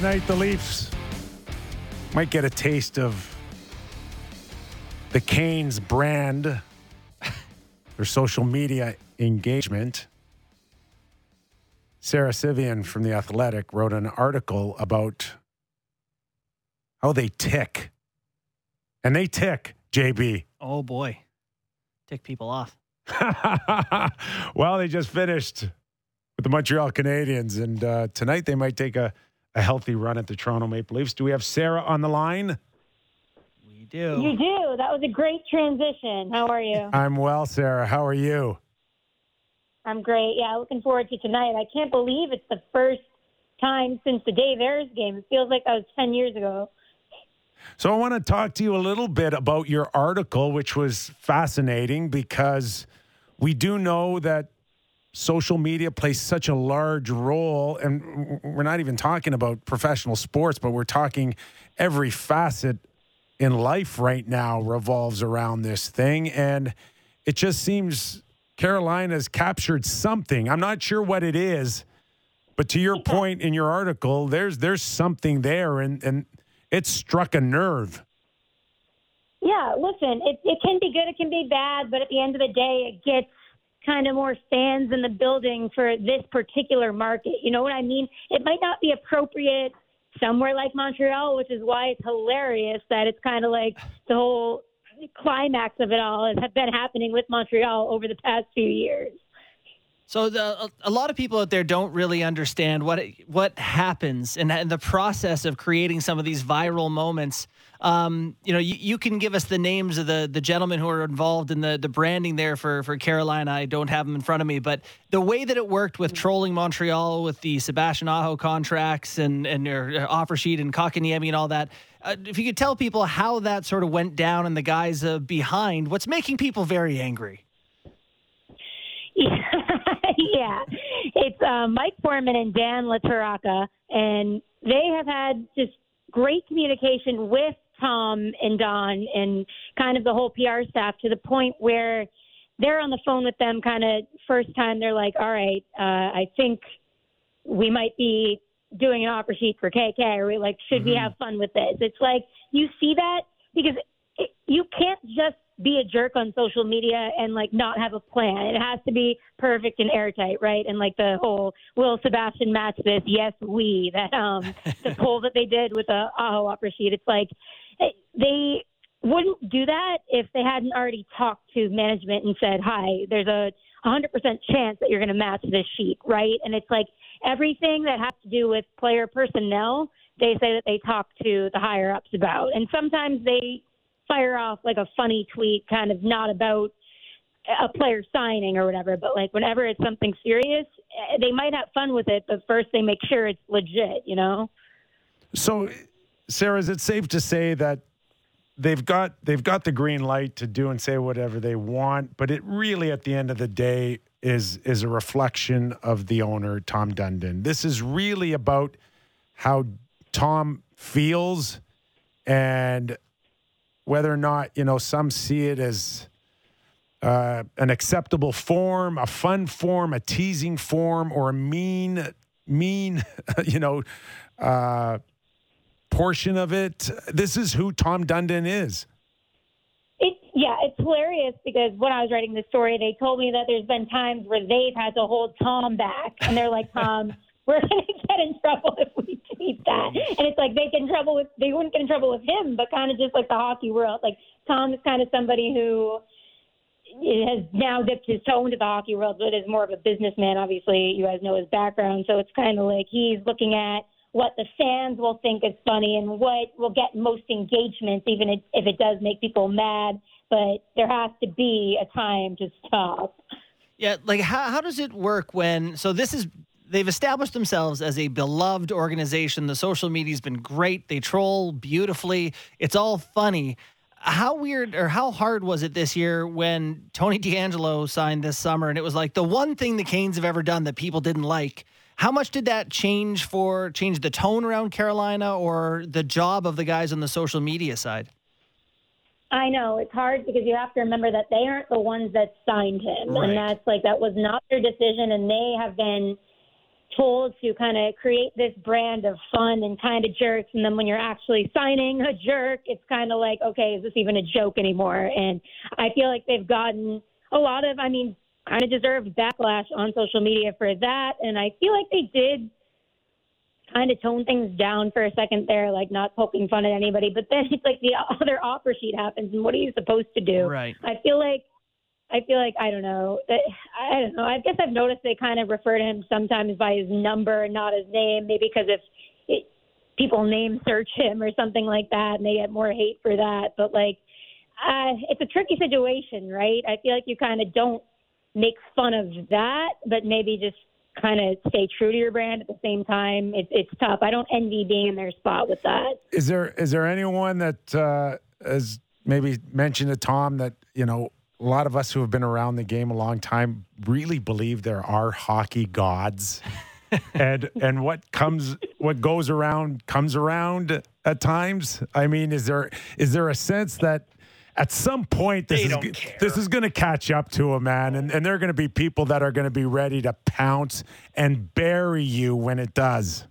Tonight, the Leafs might get a taste of the Canes brand, their social media engagement. Sarah Civian from The Athletic wrote an article about how they tick. And they tick, JB. Oh boy, tick people off. well, they just finished with the Montreal Canadiens, and uh, tonight they might take a, a healthy run at the Toronto Maple Leafs. Do we have Sarah on the line? We do. You do. That was a great transition. How are you? I'm well, Sarah. How are you? I'm great. Yeah, looking forward to tonight. I can't believe it's the first time since the Dave Ayres game. It feels like that was 10 years ago. So I want to talk to you a little bit about your article, which was fascinating because we do know that social media plays such a large role and we're not even talking about professional sports but we're talking every facet in life right now revolves around this thing and it just seems Carolina's captured something. I'm not sure what it is but to your point in your article there's there's something there and and it struck a nerve. Yeah, listen, it, it can be good, it can be bad, but at the end of the day, it gets kind of more fans in the building for this particular market. You know what I mean? It might not be appropriate somewhere like Montreal, which is why it's hilarious that it's kind of like the whole climax of it all has been happening with Montreal over the past few years. So the, a, lot of people out there don't really understand what what happens in, the process of creating some of these viral moments. Um, you know, you, you can give us the names of the the gentlemen who are involved in the the branding there for for Carolina. I don't have them in front of me, but the way that it worked with trolling Montreal with the Sebastian Aho contracts and and your offer sheet and Kotkaniemi and all that. Uh, if you could tell people how that sort of went down and the guys uh, behind what's making people very angry. Yeah. It's uh, Mike Forman and Dan LaTorraca, and they have had just great communication with Tom and Don and kind of the whole PR staff to the point where they're on the phone with them kind of first time. They're like, all right, uh, I think we might be doing an offer sheet for KK, or we like, should we have fun with this? It's like you see that because it, you can't just be a jerk on social media and like not have a plan. It has to be perfect and airtight, right? And like the whole will Sebastian match this? Yes, we. That um the poll that they did with the Aho offer sheet. It's like they wouldn't do that if they hadn't already talked to management and said, "Hi, there's a 100% chance that you're going to match this sheet, right?" And it's like everything that has to do with player personnel, they say that they talk to the higher ups about. And sometimes they fire off like a funny tweet, kind of not about a player signing or whatever, but like whenever it's something serious, eh, they might have fun with it, but first they make sure it's legit, you know? So, Sarah, is it safe to say that they've got they've got the green light to do and say whatever they want, but it really, at the end of the day, is is a reflection of the owner, Tom Dundon. This is really about how Tom feels and whether or not you know some see it as uh, an acceptable form, a fun form, a teasing form, or a mean, mean, you know, uh, portion of it. This is who Tom Dundon is. It, yeah, it's hilarious because when I was writing the story, they told me that there's been times where they've had to hold Tom back, and they're like, Tom, we're going to get in trouble if we that. And it's like they get in trouble with, they wouldn't get in trouble with him, but kind of just like the hockey world. Like Tom is kind of somebody who has now dipped his toe into the hockey world, but is more of a businessman. Obviously, you guys know his background, so it's kind of like he's looking at what the fans will think is funny and what will get most engagement, even if it does make people mad. But there has to be a time to stop. Yeah, like how how does it work when so this is they've established themselves as a beloved organization. The social media's been great. They troll beautifully. It's all funny. How weird or how hard was it this year when Tony DeAngelo signed this summer and it was like the one thing the Canes have ever done that people didn't like? How much did that change for change the tone around Carolina or the job of the guys on the social media side? I know it's hard because you have to remember that they aren't the ones that signed him, Right. and that's like that was not their decision, and they have been told to kind of create this brand of fun and kind of jerks. And then when you're actually signing a jerk, it's kind of like, okay, is this even a joke anymore? And I feel like they've gotten a lot of, I mean, kind of deserved backlash on social media for that. And I feel like they did kind of tone things down for a second there, like not poking fun at anybody. But then it's like the other offer sheet happens, and what are you supposed to do? Right. I feel like I feel like I don't know. I don't know. I guess I've noticed they kind of refer to him sometimes by his number and not his name, maybe because if it, people name search him or something like that, and they get more hate for that. But like, uh, it's a tricky situation, right? I feel like you kind of don't make fun of that, but maybe just kind of stay true to your brand at the same time. It's it's tough. I don't envy being in their spot with that. Is there is there anyone that uh, has maybe mentioned to Tom that you know a lot of us who have been around the game a long time really believe there are hockey gods. and and what comes what goes around comes around at times. I mean, is there is there a sense that at some point this They is this is going to catch up to a man, and and there are going to be people that are going to be ready to pounce and bury you when it does.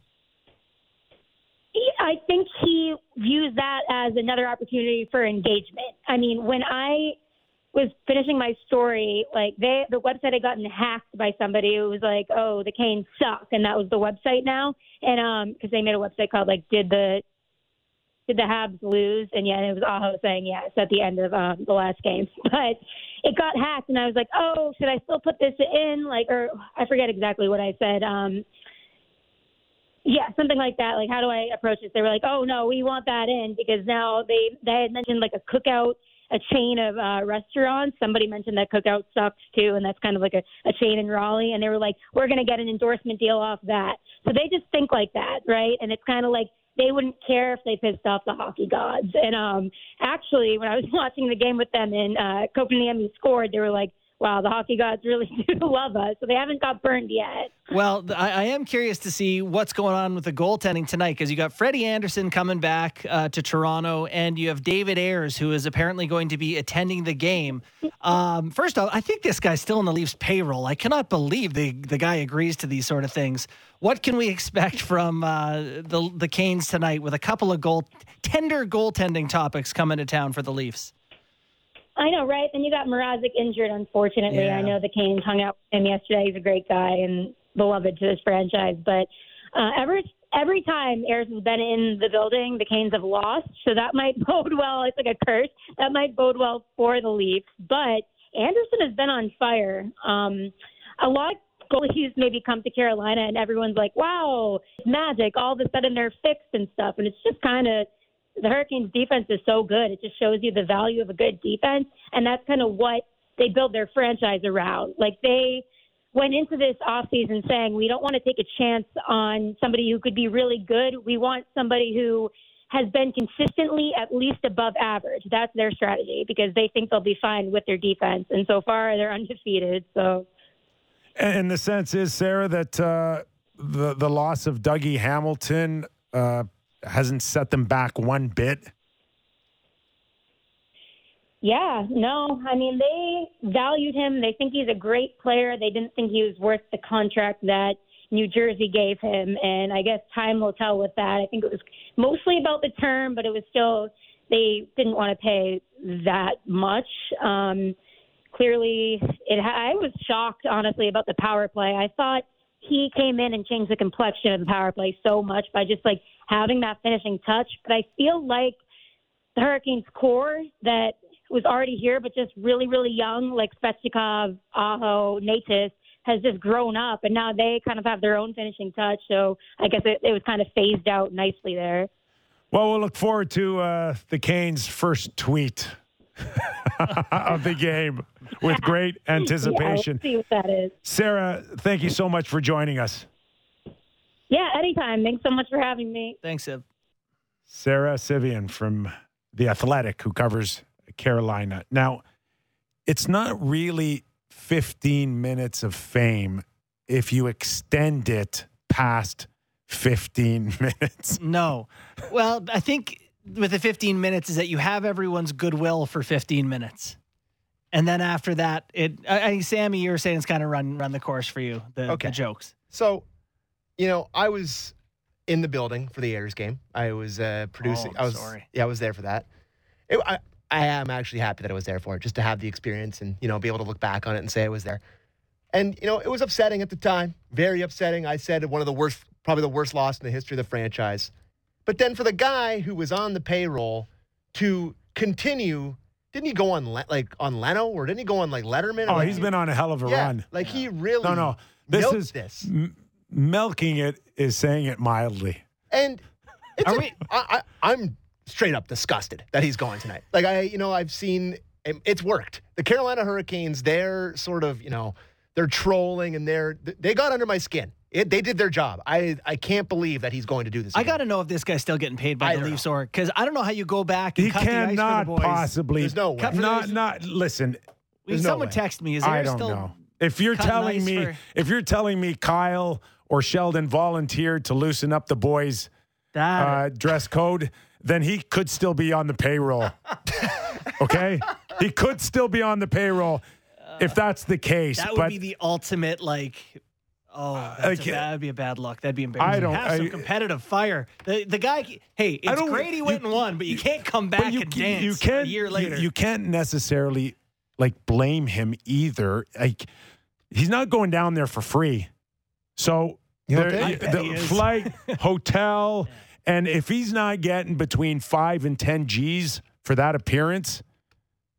He- I think he views that as another opportunity for engagement. I mean, when I was finishing my story, like they the website had gotten hacked by somebody who was like, "Oh, the Canes suck," and that was the website now. And um, because they made a website called like, "Did the did the Habs lose?" And yeah, it was Aho saying yes at the end of um, the last game, but it got hacked, and I was like, "Oh, should I still put this in?" Like, or I forget exactly what I said. Um, yeah, something like that. Like, how do I approach this? They were like, "Oh no, we want that in because now they they had mentioned like a cookout, a chain of uh, restaurants. Somebody mentioned that cookout sucks too, and that's kind of like a, a chain in Raleigh. And they were like, "We're going to get an endorsement deal off that." So they just think like that, right? And it's kind of like they wouldn't care if they pissed off the hockey gods. And um, actually, when I was watching the game with them and uh, Copenhagen scored, they were like, "Wow, the hockey gods really do love us." So they haven't got burned yet. Well, I, I am curious to see what's going on with the goaltending tonight because you got Freddie Andersen coming back uh, to Toronto, and you have David Ayres, who is apparently going to be attending the game. Um, first off, I think this guy's still in the Leafs payroll. I cannot believe the the guy agrees to these sort of things. What can we expect from uh, the the Canes tonight with a couple of goal tender goaltending topics coming to town for the Leafs? I know, right? Then you got Mrazek injured, unfortunately. Yeah. I know the Canes hung out with him yesterday. He's a great guy and beloved to this franchise. But uh, every every time Ayres has been in the building, the Canes have lost. So that might bode well. It's like a curse. That might bode well for the Leafs. But Andersen has been on fire. Um, a lot of goalies maybe come to Carolina and everyone's like, wow, it's magic. All of a sudden they're fixed and stuff. And it's just kind of the Hurricanes defense is so good. It just shows you the value of a good defense. And that's kind of what they build their franchise around. Like they went into this offseason saying, we don't want to take a chance on somebody who could be really good. We want somebody who has been consistently at least above average. That's their strategy because they think they'll be fine with their defense. And so far, they're undefeated. So. And the sense is, Sarah, that uh, the the loss of Dougie Hamilton uh, hasn't set them back one bit. Yeah, no. I mean, they valued him. They think he's a great player. They didn't think he was worth the contract that New Jersey gave him. And I guess time will tell with that. I think it was mostly about the term, but it was still, they didn't want to pay that much. Um, clearly, it. I was shocked, honestly, about the power play. I thought he came in and changed the complexion of the power play so much by just like having that finishing touch. But I feel like the Hurricanes core that was already here, but just really, really young, like Svechnikov, Aho, Necas, has just grown up, and now they kind of have their own finishing touch. So I guess it, it was kind of phased out nicely there. Well, we'll look forward to uh, the Canes' first tweet of the game with great anticipation. we'll see what that is. Sarah, thank you so much for joining us. Yeah, anytime. Thanks so much for having me. Thanks, Ib. Sarah Civian from The Athletic, who covers Carolina. Now, it's not really 15 minutes of fame if you extend it past 15 minutes. No. Well, I think with the 15 minutes is that you have everyone's goodwill for 15 minutes. And then after that, it. I, I Sammy, you were saying it's kind of run run the course for you. The, Okay. the jokes. So you know, I was in the building for the Ayres game. I was uh, producing. Oh, I was sorry. yeah, I was there for that. It, I I am actually happy that I was there for it, just to have the experience and you know be able to look back on it and say I was there. And you know, it was upsetting at the time, very upsetting. I said one of the worst, probably the worst loss in the history of the franchise. But then for the guy who was on the payroll to continue, didn't he go on Le- like on Leno or didn't he go on like Letterman? Oh, Like, he's been on a hell of a yeah, run. Like he really No, no. This is this. m- milking it is saying it mildly. And it's a- we- I, I, I'm straight up disgusted that he's going tonight. Like I, you know, I've seen it's worked. The Carolina Hurricanes, they're sort of, you know, they're trolling and they're they got under my skin. It, they did their job. I I can't believe that he's going to do this. I got to know if this guy's still getting paid by I the don't Leafs or because I don't know how you go back and He cut the ice for the cannot boys. possibly. There's no way. Cut for the Not not listen. Will there's no someone way. text me? Is there I don't still know. If you're telling me, for- if you're telling me Kyle or Sheldon volunteered to loosen up the boys' uh, dress code, then he could still be on the payroll. okay, he could still be on the payroll if that's the case. that would but be the ultimate like. Oh, a, that would be a bad luck. That'd be embarrassing. I don't- have some competitive fire. The the guy. Hey, it's great he went you- and won, but you can't come back and dance you can't, a year you- later. You, can't necessarily like blame him either. Like he's not going down there for free. So You don't there- think? I bet the flight, hotel, and if he's not getting between five and ten G's for that appearance,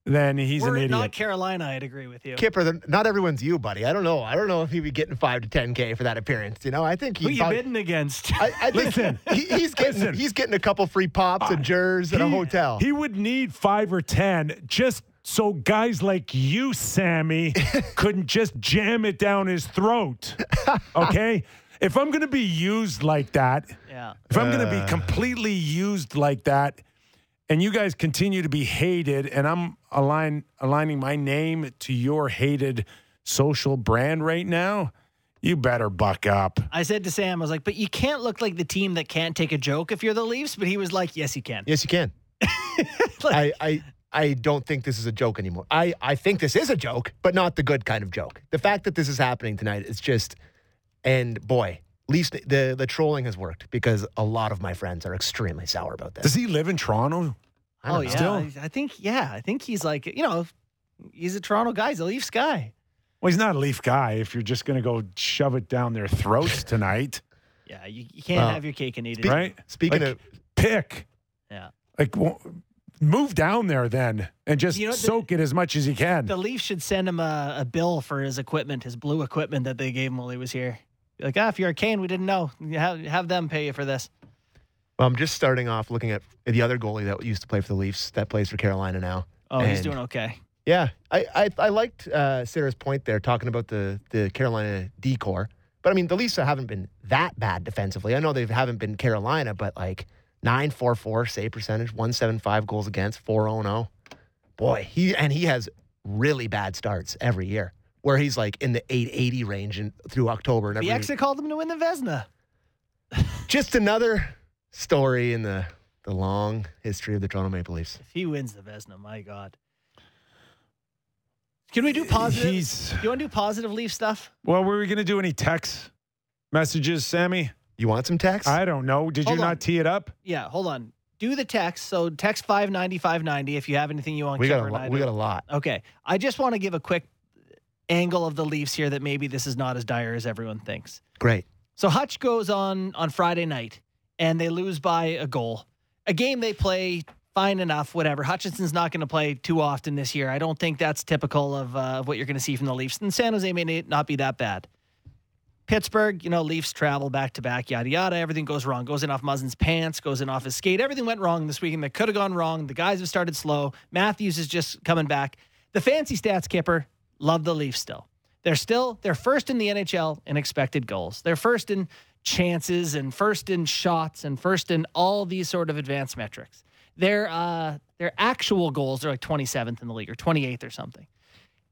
then he's Were an idiot. not Carolina, I'd agree with you. Kipper, the- not everyone's you, buddy. I don't know. I don't know if he'd be getting five to ten k for that appearance. You know, I think Who he. you bidding against? I, I think Listen. he, he's getting Listen. he's getting a couple free pops and jers at a hotel. He would need five or ten just so guys like you, Sammy, couldn't just jam it down his throat. Okay? if I'm going to be used like that, yeah. if I'm going to Uh. be completely used like that, and you guys continue to be hated, and I'm align, aligning my name to your hated social brand right now, you better buck up. I said to Sam, I was like, but you can't look like the team that can't take a joke if you're the Leafs. But he was like, yes, you can. Yes, you can. I, I I don't think this is a joke anymore. I, I think this is a joke, but not the good kind of joke. The fact that this is happening tonight is just, and boy, at least the the trolling has worked because a lot of my friends are extremely sour about this. Does he live in Toronto? I don't oh know. yeah, Still? I, I think yeah, I think he's like you know, he's a Toronto guy. He's a Leafs guy. Well, he's not a Leaf guy if you're just going to go shove it down their throats tonight, Yeah, you, you can't Well, have your cake and eat it. right? Speaking Like, of, pick. Yeah. Like, well, move down there then and just You know, the- soak it as much as you can. The Leafs should send him a, a bill for his equipment, his blue equipment that they gave him while he was here. Be like, ah, if you're a Cane, we didn't know. Have, have them pay you for this. well, I'm just starting off looking at the other goalie that used to play for the Leafs that plays for Carolina now. Oh, he's doing okay. Yeah, I I, I liked uh, Sarah's point there, talking about the the Carolina decor. But I mean, the Leafs haven't been that bad defensively. I know they haven't been Carolina, but like nine four four save percentage, one seven five goals against, four oh zero zero. Oh. Boy, he and he has really bad starts every year, where he's like in the eight eighty range in, through October and every. The exit called him to win the Vezina. Just another story in the the long history of the Toronto Maple Leafs. If he wins the Vezina, my God. Can we do uh, positive? He's you want to do positive Leaf stuff? well. Were we going to do any text messages, Sammy? You want some text? I don't know. Did Hold you on. not tee it up? Yeah, hold on. Do the text. So text 590 590 if you have anything you want we got a and I lot, we got a lot. Okay. I just want to give a quick angle of the Leafs here that maybe this is not as dire as everyone thinks. Great. So Hutch goes on on Friday night and they lose by a goal. A game they play fine enough, whatever. Hutchinson's not going to play too often this year. I don't think that's typical of, uh, of what you're going to see from the Leafs. And San Jose may not be that bad. Pittsburgh, you know, Leafs travel back to back, yada yada. Everything goes wrong. Goes in off Muzzin's pants, goes in off his skate. Everything went wrong this weekend that could have gone wrong. The guys have started slow. Matthews is just coming back. The fancy stats kipper, love the Leafs still. They're still they're first in the NHL in expected goals. They're first in chances and first in shots and first in all these sort of advanced metrics. Their uh their actual goals are like 27th in the league or 28th or something.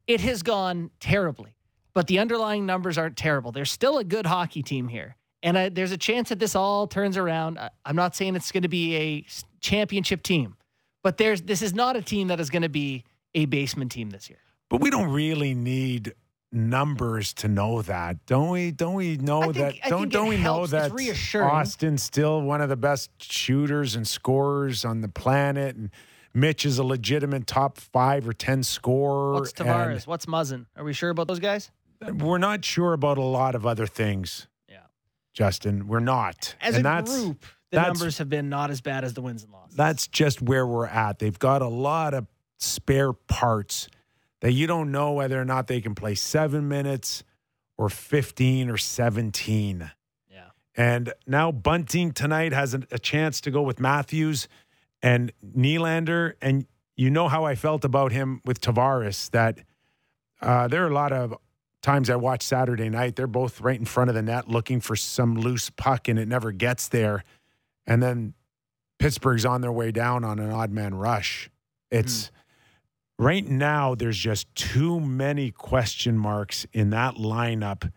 It has gone terribly, but the underlying numbers aren't terrible. There's still a good hockey team here. And I, there's a chance that this all turns around. I, I'm not saying it's going to be a championship team, but there's this is not a team that is going to be a basement team this year. But we don't really need numbers to know that, don't we? Don't we know think- that? I don't don't we know helps. It's that. Austin's still one of the best shooters and scorers on the planet, and Mitch is a legitimate top five or ten scorer. What's Tavares? What's Muzzin? Are we sure about those guys? We're not sure about a lot of other things. Yeah. Justin, we're not. As and a that's, group, the numbers have been not as bad as the wins and losses. That's just where we're at. They've got a lot of spare parts that you don't know whether or not they can play seven minutes or 15 or 17. yeah. And now Bunting tonight has a, a chance to go with Matthews and Nylander. And you know how I felt about him with Tavares, that uh, there are a lot of times I watch Saturday night, they're both right in front of the net looking for some loose puck and it never gets there. And then Pittsburgh's on their way down on an odd man rush. It's hmm. right now, there's just too many question marks in that lineup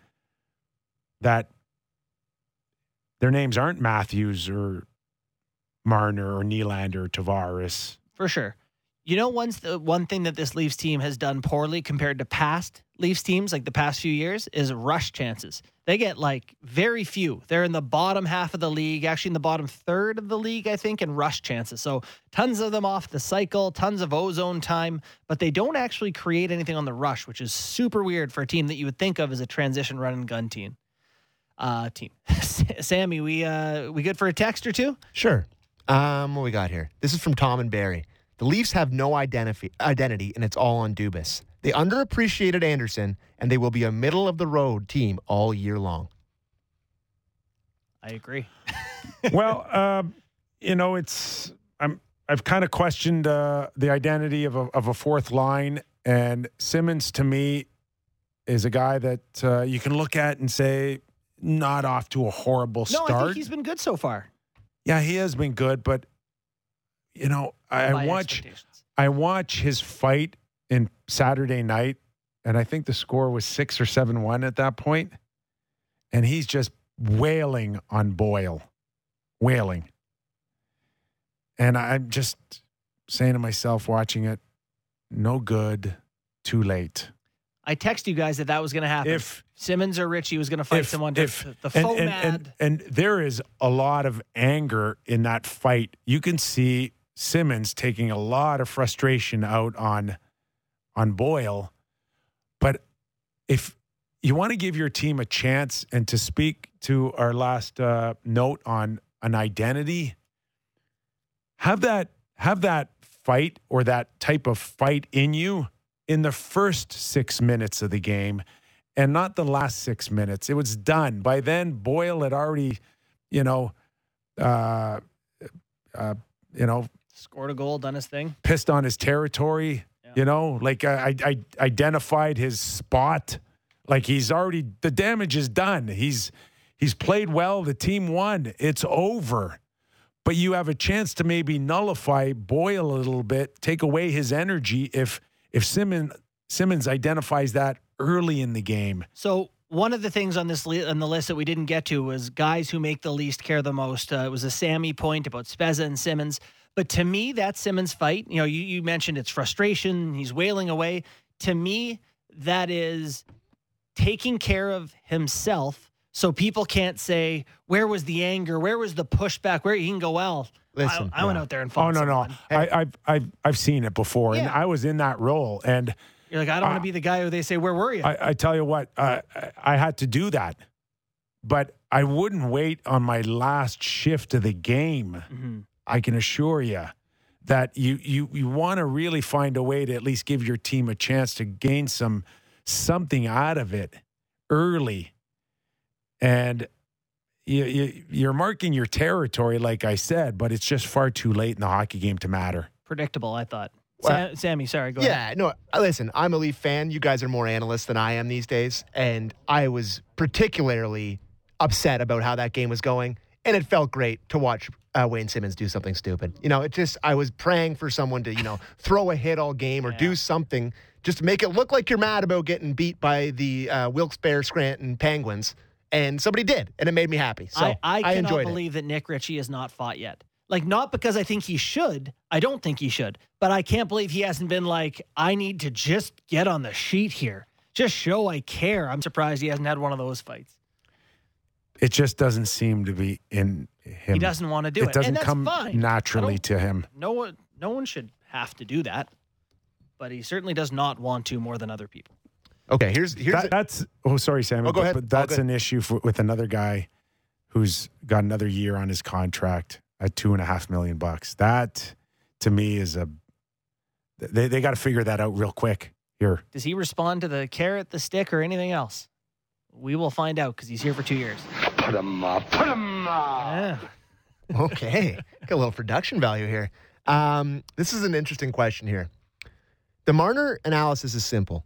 that their names aren't Matthews or Marner or Nylander or Tavares. for sure. You know, one's the one thing that this Leafs team has done poorly compared to past Leafs teams, like the past few years, is rush chances. They get like very few. They're in the bottom half of the league, actually in the bottom third of the league, I think, in rush chances. So tons of them off the cycle, tons of ozone time, but they don't actually create anything on the rush, which is super weird for a team that you would think of as a transition run and gun team. Uh, team. Sammy, we uh, we good for a text or two? Sure. Um, what we got here? This is from Tom and Barry. The Leafs have no identity, identity, and it's all on Dubas. They underappreciated Andersen, and they will be a middle of the road team all year long. I agree. well, um, you know, it's I'm I've kind of questioned uh, the identity of a, of a fourth line, and Simmonds to me is a guy that uh, you can look at and say not off to a horrible start. No, start. I think he's been good so far. yeah, he has been good, but you know, I watch. I watch his fight in Saturday night, and I think the score was six or seven one at that point, and he's just wailing on Boyle, wailing, and I'm just saying to myself, watching it, no good, too late. I text you guys that that was going to happen. If Simmonds or Ritchie was going to fight if- someone, to, if- the and, and, and, and there is a lot of anger in that fight. You can see Simmonds taking a lot of frustration out on on Boyle. But if you want to give your team a chance and to speak to our last uh, note on an identity, have that have that fight or that type of fight in you in the first six minutes of the game and not the last six minutes. It was done. By then, Boyle had already, you know, uh, uh, you know, scored a goal, done his thing. pissed on his territory. Yeah. You know, like I, I identified his spot. Like he's already the damage is done. He's he's played well. The team won. It's over. But you have a chance to maybe nullify Boyle a little bit, take away his energy if if Simmonds Simmonds identifies that early in the game. So one of the things on this li- on the list that we didn't get to was guys who make the least care the most. Uh, it was a Sammy point about Spezza and Simmonds. But to me, that Simmonds fight, you know, you, you mentioned it's frustration. He's wailing away. To me, that is taking care of himself so people can't say, where was the anger? Where was the pushback? Where he can go, well, Listen, I, I went yeah. out there and fought. Oh fought no, no. someone." I, I've I've I've seen it before and I was in that role. And You're like, I don't want Uh, to be the guy who they say, where were you? I, I tell you what, uh, I- I had to do that, but I wouldn't wait on my last shift of the game. Mhm. I can assure you that you you you want to really find a way to at least give your team a chance to gain some something out of it early, and you, you you're marking your territory, like I said, but it's just far too late in the hockey game to matter. Predictable, I thought. Well- Sa- Sammy, sorry, go ahead. Yeah, no, uh, listen, I'm a Leaf fan. You guys are more analysts than I am these days. And I was particularly upset about how that game was going. And it felt great to watch uh, Wayne Simmonds do something stupid. You know, it just, I was praying for someone to, you know, throw a hit all game or Yeah. do something just to make it look like you're mad about getting beat by the uh, Wilkes-Barre Scranton Penguins. And somebody did. And it made me happy. So I, I cannot enjoyed it. believe that Nick Ritchie has not fought yet. Like, not because I think he should. I don't think he should. But I can't believe he hasn't been like, I need to just get on the sheet here. just show I care. I'm surprised he hasn't had one of those fights. It just doesn't seem to be in him. He doesn't want to do it. It doesn't and that's come fine. naturally to him. No one, no one should have to do that, but he certainly does not want to more than other people. Okay, here's here's That, that's oh sorry, Sammy. Oh, go but- ahead. But Oh, that's go an issue for, with another guy who's got another year on his contract at two and a half million bucks. That to me is a they they got to figure that out real quick here. Does he respond to the carrot, the stick, or anything else? We will find out because he's here for two years. Put 'em up. Put 'em up. Yeah. okay. Got a little production value here. Um, this is an interesting question here. The Marner analysis is simple.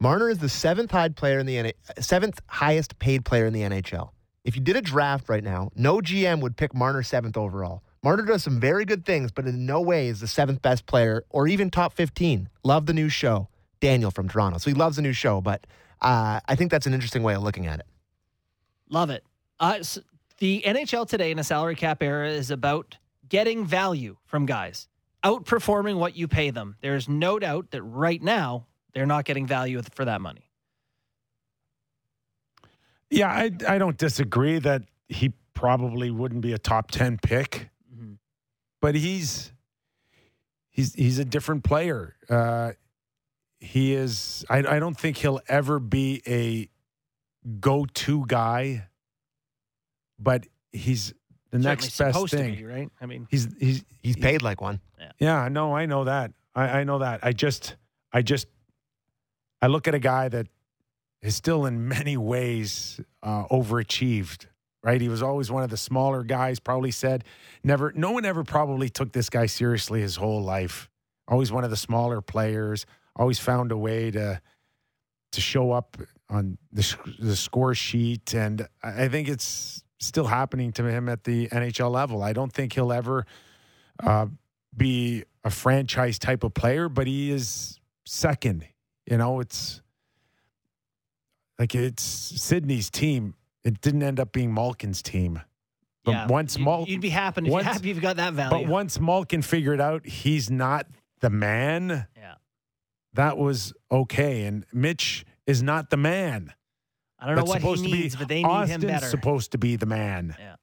Marner is the seventh high player in the N- seventh highest paid player in the NHL. If you did a draft right now, no GM would pick Marner seventh overall. Marner does some very good things, but in no way is the seventh best player or even top 15. Love the new show. Daniel from Toronto. So he loves the new show, but uh, I think that's an interesting way of looking at it. Love it. Uh, s the NHL today in a salary cap era is about getting value from guys, outperforming what you pay them. There's no doubt that right now they're not getting value for that money. Yeah, I I don't disagree that he probably wouldn't be a top ten pick, Mhm. but he's he's he's a different player. Uh, he is. I I don't think he'll ever be a go-to guy, but he's the Certainly next best thing. to be, right? I mean, He's he's He's paid like one. yeah, no, I know I know that. I, I know that. I just, I just, I look at a guy that is still in many ways uh, overachieved. Right, he was always one of the smaller guys. Probably said, never. No one ever probably took this guy seriously his whole life. Always one of the smaller players. Always found a way to to show up on the the score sheet, and I think it's still happening to him at the NHL level. I don't think he'll ever uh, be a franchise type of player, but he is second. You know, it's like it's Sidney's team. It didn't end up being Malkin's team. But yeah. once you- Mal- you'd be happy if once- you're happy you've got that value. but once Malkin figured out he's not the man, yeah, that was okay. And Mitch is not the man. I don't know That's what he supposed to be- needs, but they need Austin's him better. supposed to be the man. Yeah.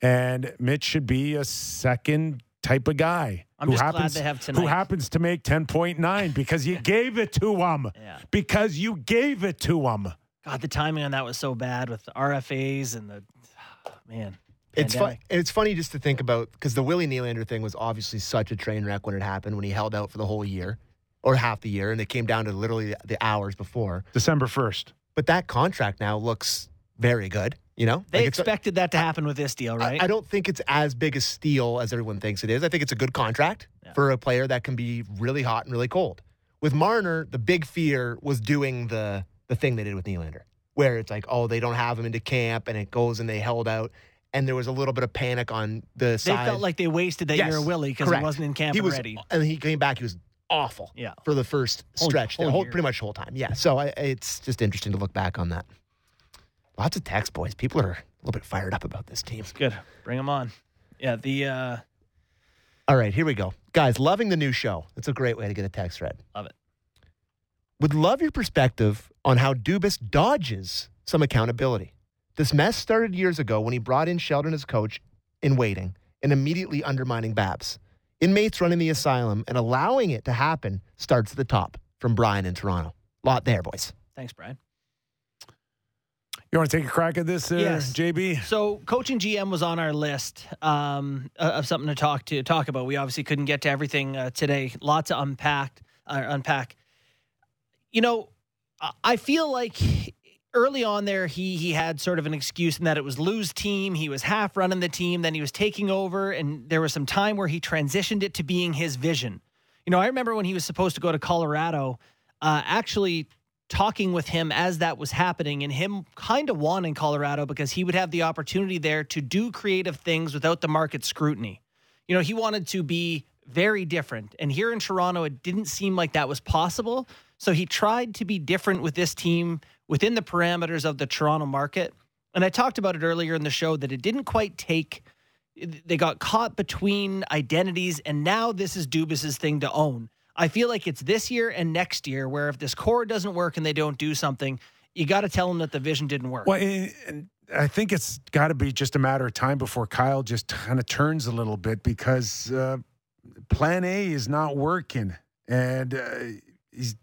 And Mitch should be a second type of guy. I'm who just glad happens, they have Who happens to make 10.9 because you gave it to him. yeah. Because you gave it to him. God, the timing on that was so bad with the RFAs and the man. It's fun. pandemic. It's funny just to think about because the Willie Nylander thing was obviously such a train wreck when it happened when he held out for the whole year or half the year, and it came down to literally the hours before. December 1st. But that contract now looks very good. You know, They Like, expected that to happen with this deal, right? I, I don't think it's as big a steal as everyone thinks it is. I think it's a good contract Yeah. for a player that can be really hot and really cold. With Marner, the big fear was doing the the thing they did with Nylander, where it's like, oh, they don't have him into camp, and it goes and they held out, and there was a little bit of panic on the they side. felt like they wasted that Yes, year of Willie because he wasn't in camp he was, already. and he came back. He was awful. Yeah. for the first Whole- stretch, whole whole, pretty much the whole time. Yeah, so I, it's just interesting to look back on that. Lots of text, boys. People are a little bit fired up about this team. Good. Bring them on. Yeah, the uh All right, here we go. Guys, loving the new show. It's a great way to get a text read. Love it. Would love your perspective on how Dubas dodges some accountability. This mess started years ago when he brought in Sheldon as coach in waiting and immediately undermining Babs. Inmates running the asylum and allowing it to happen starts at the top from Brian in Toronto. Lot there, boys. thanks, Brian. You want to take a crack at this there, Yes. JB? So, coaching GM was on our list um, uh, of something to talk to talk about. We obviously couldn't get to everything uh, today. Lots to unpack. Uh, unpack. You know, I- I feel like early on there he he had sort of an excuse in that it was Lou's team. He was half running the team, then he was taking over, and there was some time where he transitioned it to being his vision. You know, I remember when he was supposed to go to Colorado, uh, actually talking with him as that was happening and him kind of wanting Colorado because he would have the opportunity there to do creative things without the market scrutiny. You know, he wanted to be very different. And here in Toronto, it didn't seem like that was possible. So he tried to be different with this team within the parameters of the Toronto market. And I talked about it earlier in the show that it didn't quite take they got caught between identities and now this is Dubas's thing to own. I feel like it's this year and next year where if this core doesn't work and they don't do something, you got to tell them that the vision didn't work. Well, and, I think it's got to be just a matter of time before Kyle just kind of turns a little bit because uh, Plan A is not working, and uh, he's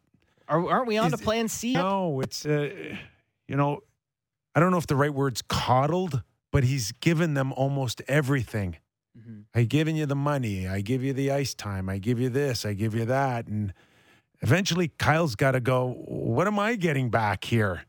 Are, aren't we on to Plan C? no, it's uh, you know, I don't know if the right word's coddled, but he's given them almost everything. Mhm. I given you the money, I give you the ice time, I give you this, I give you that, and eventually Kyle's got to go. What am I getting back here?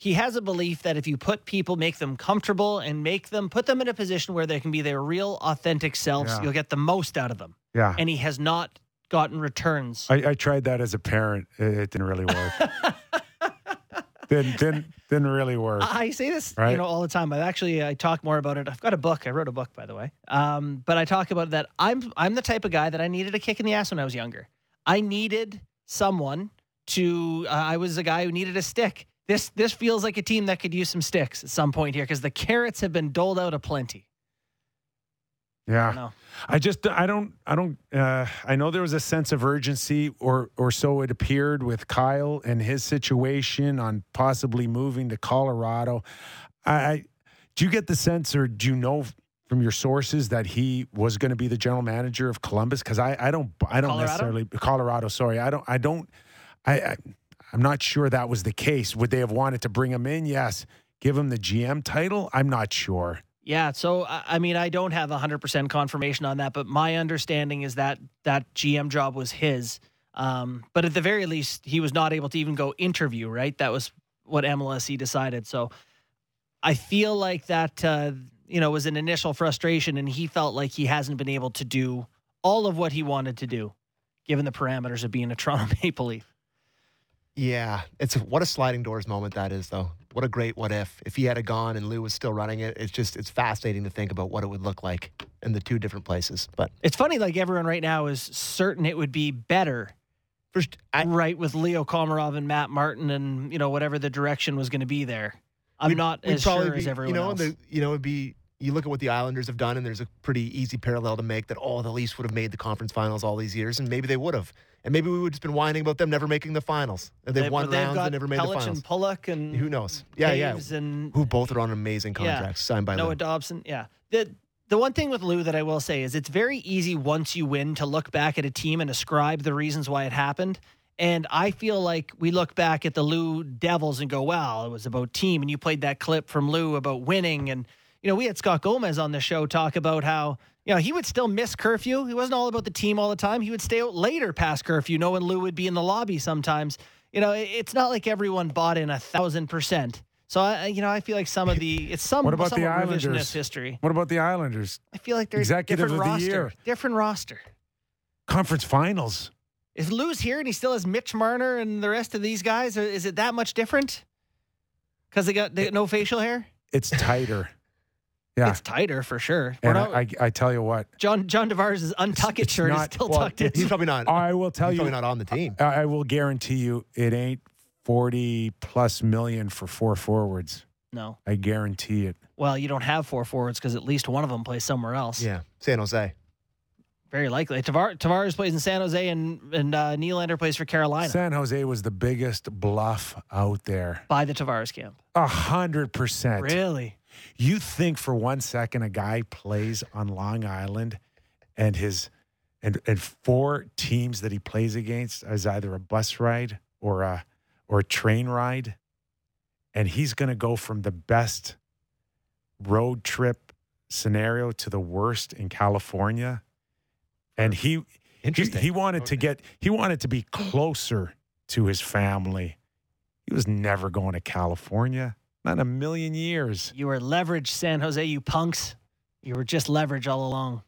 he has a belief that if you put people, make them comfortable and make them put them in a position where they can be their real authentic selves, Yeah. you'll get the most out of them. Yeah, And he has not gotten returns. I, I tried that as a parent. It, it didn't really work. didn't, didn't didn't really work. I say this, you know, all the time. I've actually I talk more about it. I've got a book. I wrote a book, by the way. Um, but I talk about that. I'm I'm the type of guy that I needed a kick in the ass when I was younger. I needed someone to. Uh, I was a guy who needed a stick. This this feels like a team that could use some sticks at some point here because the carrots have been doled out aplenty. I Yeah. know. I just I don't I don't uh, I know there was a sense of urgency or or so it appeared with Kyle and his situation on possibly moving to Colorado. I, I do you get the sense or do you know from your sources that he was going to be the general manager of Columbus because I I don't I don't Colorado? necessarily Colorado sorry I don't I don't I, I I'm not sure that was the case. Would they have wanted to bring him in? Yes. Give him the GM title? I'm not sure. Yeah, so I mean, I don't have 100% confirmation on that, but my understanding is that that GM job was his. Um, but at the very least, he was not able to even go interview, right? That was what MLSE decided. So I feel like that, uh, you know, was an initial frustration, and he felt like he hasn't been able to do all of what he wanted to do, given the parameters of being a Toronto Maple Leaf. Yeah, it's what a sliding doors moment that is, though. What a great what if. If he had a gone and Lou was still running it, it's just it's fascinating to think about what it would look like in the two different places. But It's funny, like everyone right now is certain it would be better first, I, right with Leo Komarov and Matt Martin and you know whatever the direction was going to be there. I'm not as sure be, as everyone you know, else. The, you know, it'd be you look at what the Islanders have done, and there's a pretty easy parallel to make that. Oh, the Leafs would have made the conference finals all these years, and maybe they would have, and maybe we would have just been whining about them never making the finals. And they've They- won they've rounds and never made Pelech the finals. and Pulock and Who knows? Yeah, yeah. And Who both are on amazing Yeah. contracts signed by Noah Lou. Dobson. Yeah. The the one thing with Lou that I will say is it's very easy once you win to look back at a team and ascribe the reasons why it happened. And I feel like we look back at the Lou Devils and go, well, it was about team. And you played that clip from Lou about winning. And, you know, we had Scott Gomez on the show talk about how, you know, he would still miss curfew. He wasn't all about the team all the time. He would stay out later past curfew, knowing Lou would be in the lobby sometimes. You know, it- it's not like everyone bought in a thousand percent. So I, you know, I feel like some of the it's some What about the Islanders? history. What about the Islanders? I feel like they're Executive different of the roster, year. different roster. Conference finals. Is Lou's here and he still has Mitch Marner and the rest of these guys? Or is it that much different? Because they got they got no facial hair. It's tighter. Yeah. It's tighter for sure. We're and not- I, I, I tell you what, John John Tavares' untuck it it's shirt not- is still well, tucked in. He's probably not. I will tell he's you, probably not on the team. I I will guarantee you, it ain't forty plus million for four forwards. no. I guarantee it. Well, you don't have four forwards because at least one of them plays somewhere else. Yeah, San Jose. Very likely. Tavar- Tavares plays in San Jose and and uh, Nylander plays for Carolina San Jose was the biggest bluff out there. by the Tavares camp. A hundred percent. Really? You think for one second a guy plays on Long Island and his and and four teams that he plays against is either a bus ride or a or a train ride. And he's gonna go from the best road trip scenario to the worst in California. And he he, Interesting. he wanted to get he wanted to be closer to his family. He was never going to California. Not in a million years. You were leverage, San Jose, you punks. You were just leverage all along.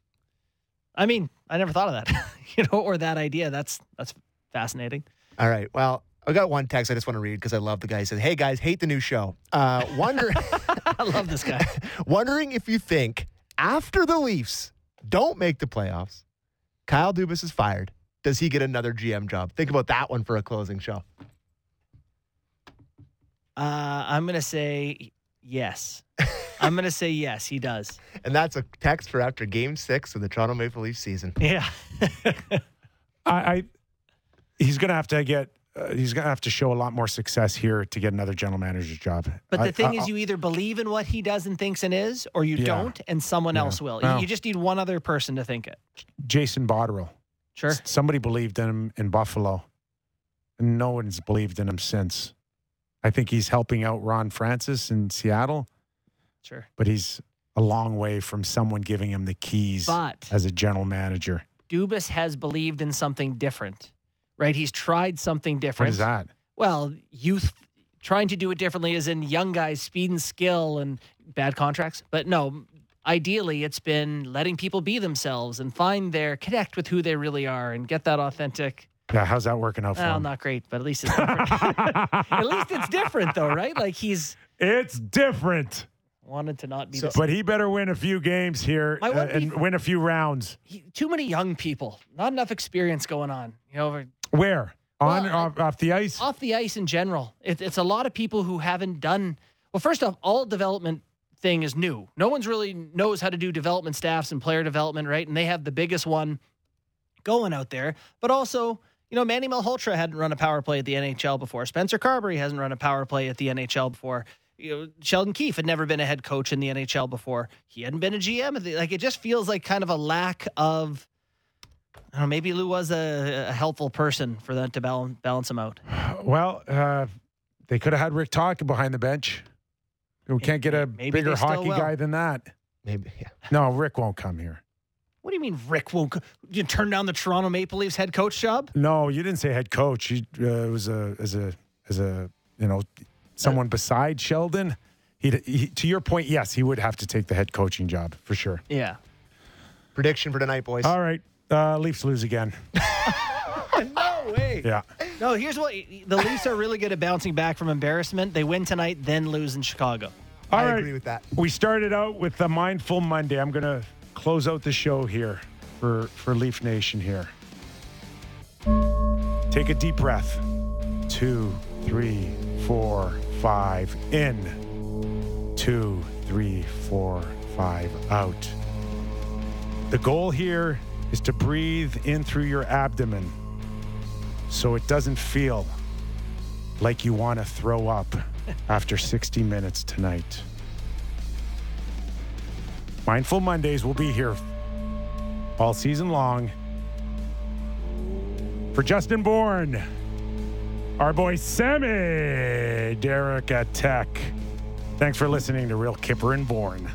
I mean, I never thought of that, you know, or that idea. That's that's fascinating. All right. Well, I got one text I just want to read because I love the guy. He says, "Hey guys, hate the new show. Uh, wonder, I love this guy. wondering if you think after the Leafs don't make the playoffs, Kyle Dubas is fired. Does he get another GM job? Think about that one for a closing show. Uh, I'm gonna say yes. I'm gonna say yes. He does. And that's a text for after Game Six of the Toronto Maple Leaf season. Yeah. I, I he's going to have to get. Uh, he's going to have to show a lot more success here to get another general manager's job. But the I- thing I- is, you either believe in what he does and thinks and is, or you Yeah. don't, and someone Yeah. else will. Well- You just need one other person to think it. Jason Botterill. Sure. S- Somebody believed in him in Buffalo, and no one's believed in him since. I think he's helping out Ron Francis in Seattle, Sure. but he's a long way from someone giving him the keys But as a general manager. Dubas has believed in something different, right? He's tried something different. is that? Well, youth trying to do it differently is in young guys, speed and skill and bad contracts. But no, ideally, it's been letting people be themselves and find their connect with who they really are and get that authentic. Yeah, how's that working out for Well, him? not great, but at least it's different. at least it's different, though, right? Like he's It's different. wanted to not be So- the But he better win a few games here My uh, one and beef- win a few rounds. he, too many young people, not enough experience going on. You know, Where? On Well, off, off the ice? off the ice in general. It, it's a lot of people who haven't done. Well, first off, all development thing is new. No one's really knows how to do development staffs and player development, right? And they have the biggest one going out there. But also, you know, Manny Malhotra hadn't run a power play at the NHL before. Spencer Carbery hasn't run a power play at the NHL before. You know, Sheldon Keefe had never been a head coach in the NHL before. He hadn't been a GM. at the- Like it just feels like kind of a lack of. I don't know, maybe Lou was a, a helpful person for that to balance, balance him out. Well, uh, they could have had Rick Tocchet behind the bench. We can't get a Maybe bigger hockey will. guy than that. Maybe. Yeah. No, Rick won't come here. What do you mean Rick won't? co- You turn down the Toronto Maple Leafs head coach job? No, you didn't say head coach. He uh, was a as a as a you know someone beside Sheldon. He'd, he to your point, yes, he would have to take the head coaching job for sure. Yeah. Prediction for tonight, boys. All right, uh, Leafs lose again. No way. Yeah, No, here's what the Leafs are really good at bouncing back from embarrassment. They win tonight, then lose in Chicago. all I right. agree with that. We started out with the mindful Monday. I'm going to close out the show here for for Leaf Nation here. Take a deep breath. Two, three, four, five. In. Two, three, four, five. Out. The goal here is to breathe in through your abdomen so it doesn't feel like you want to throw up after 60 minutes tonight. Mindful Mondays will be here all season long. For Justin Bourne, our boy Sammy, Derek at Tech. Thanks for listening to Real Kyper and Bourne.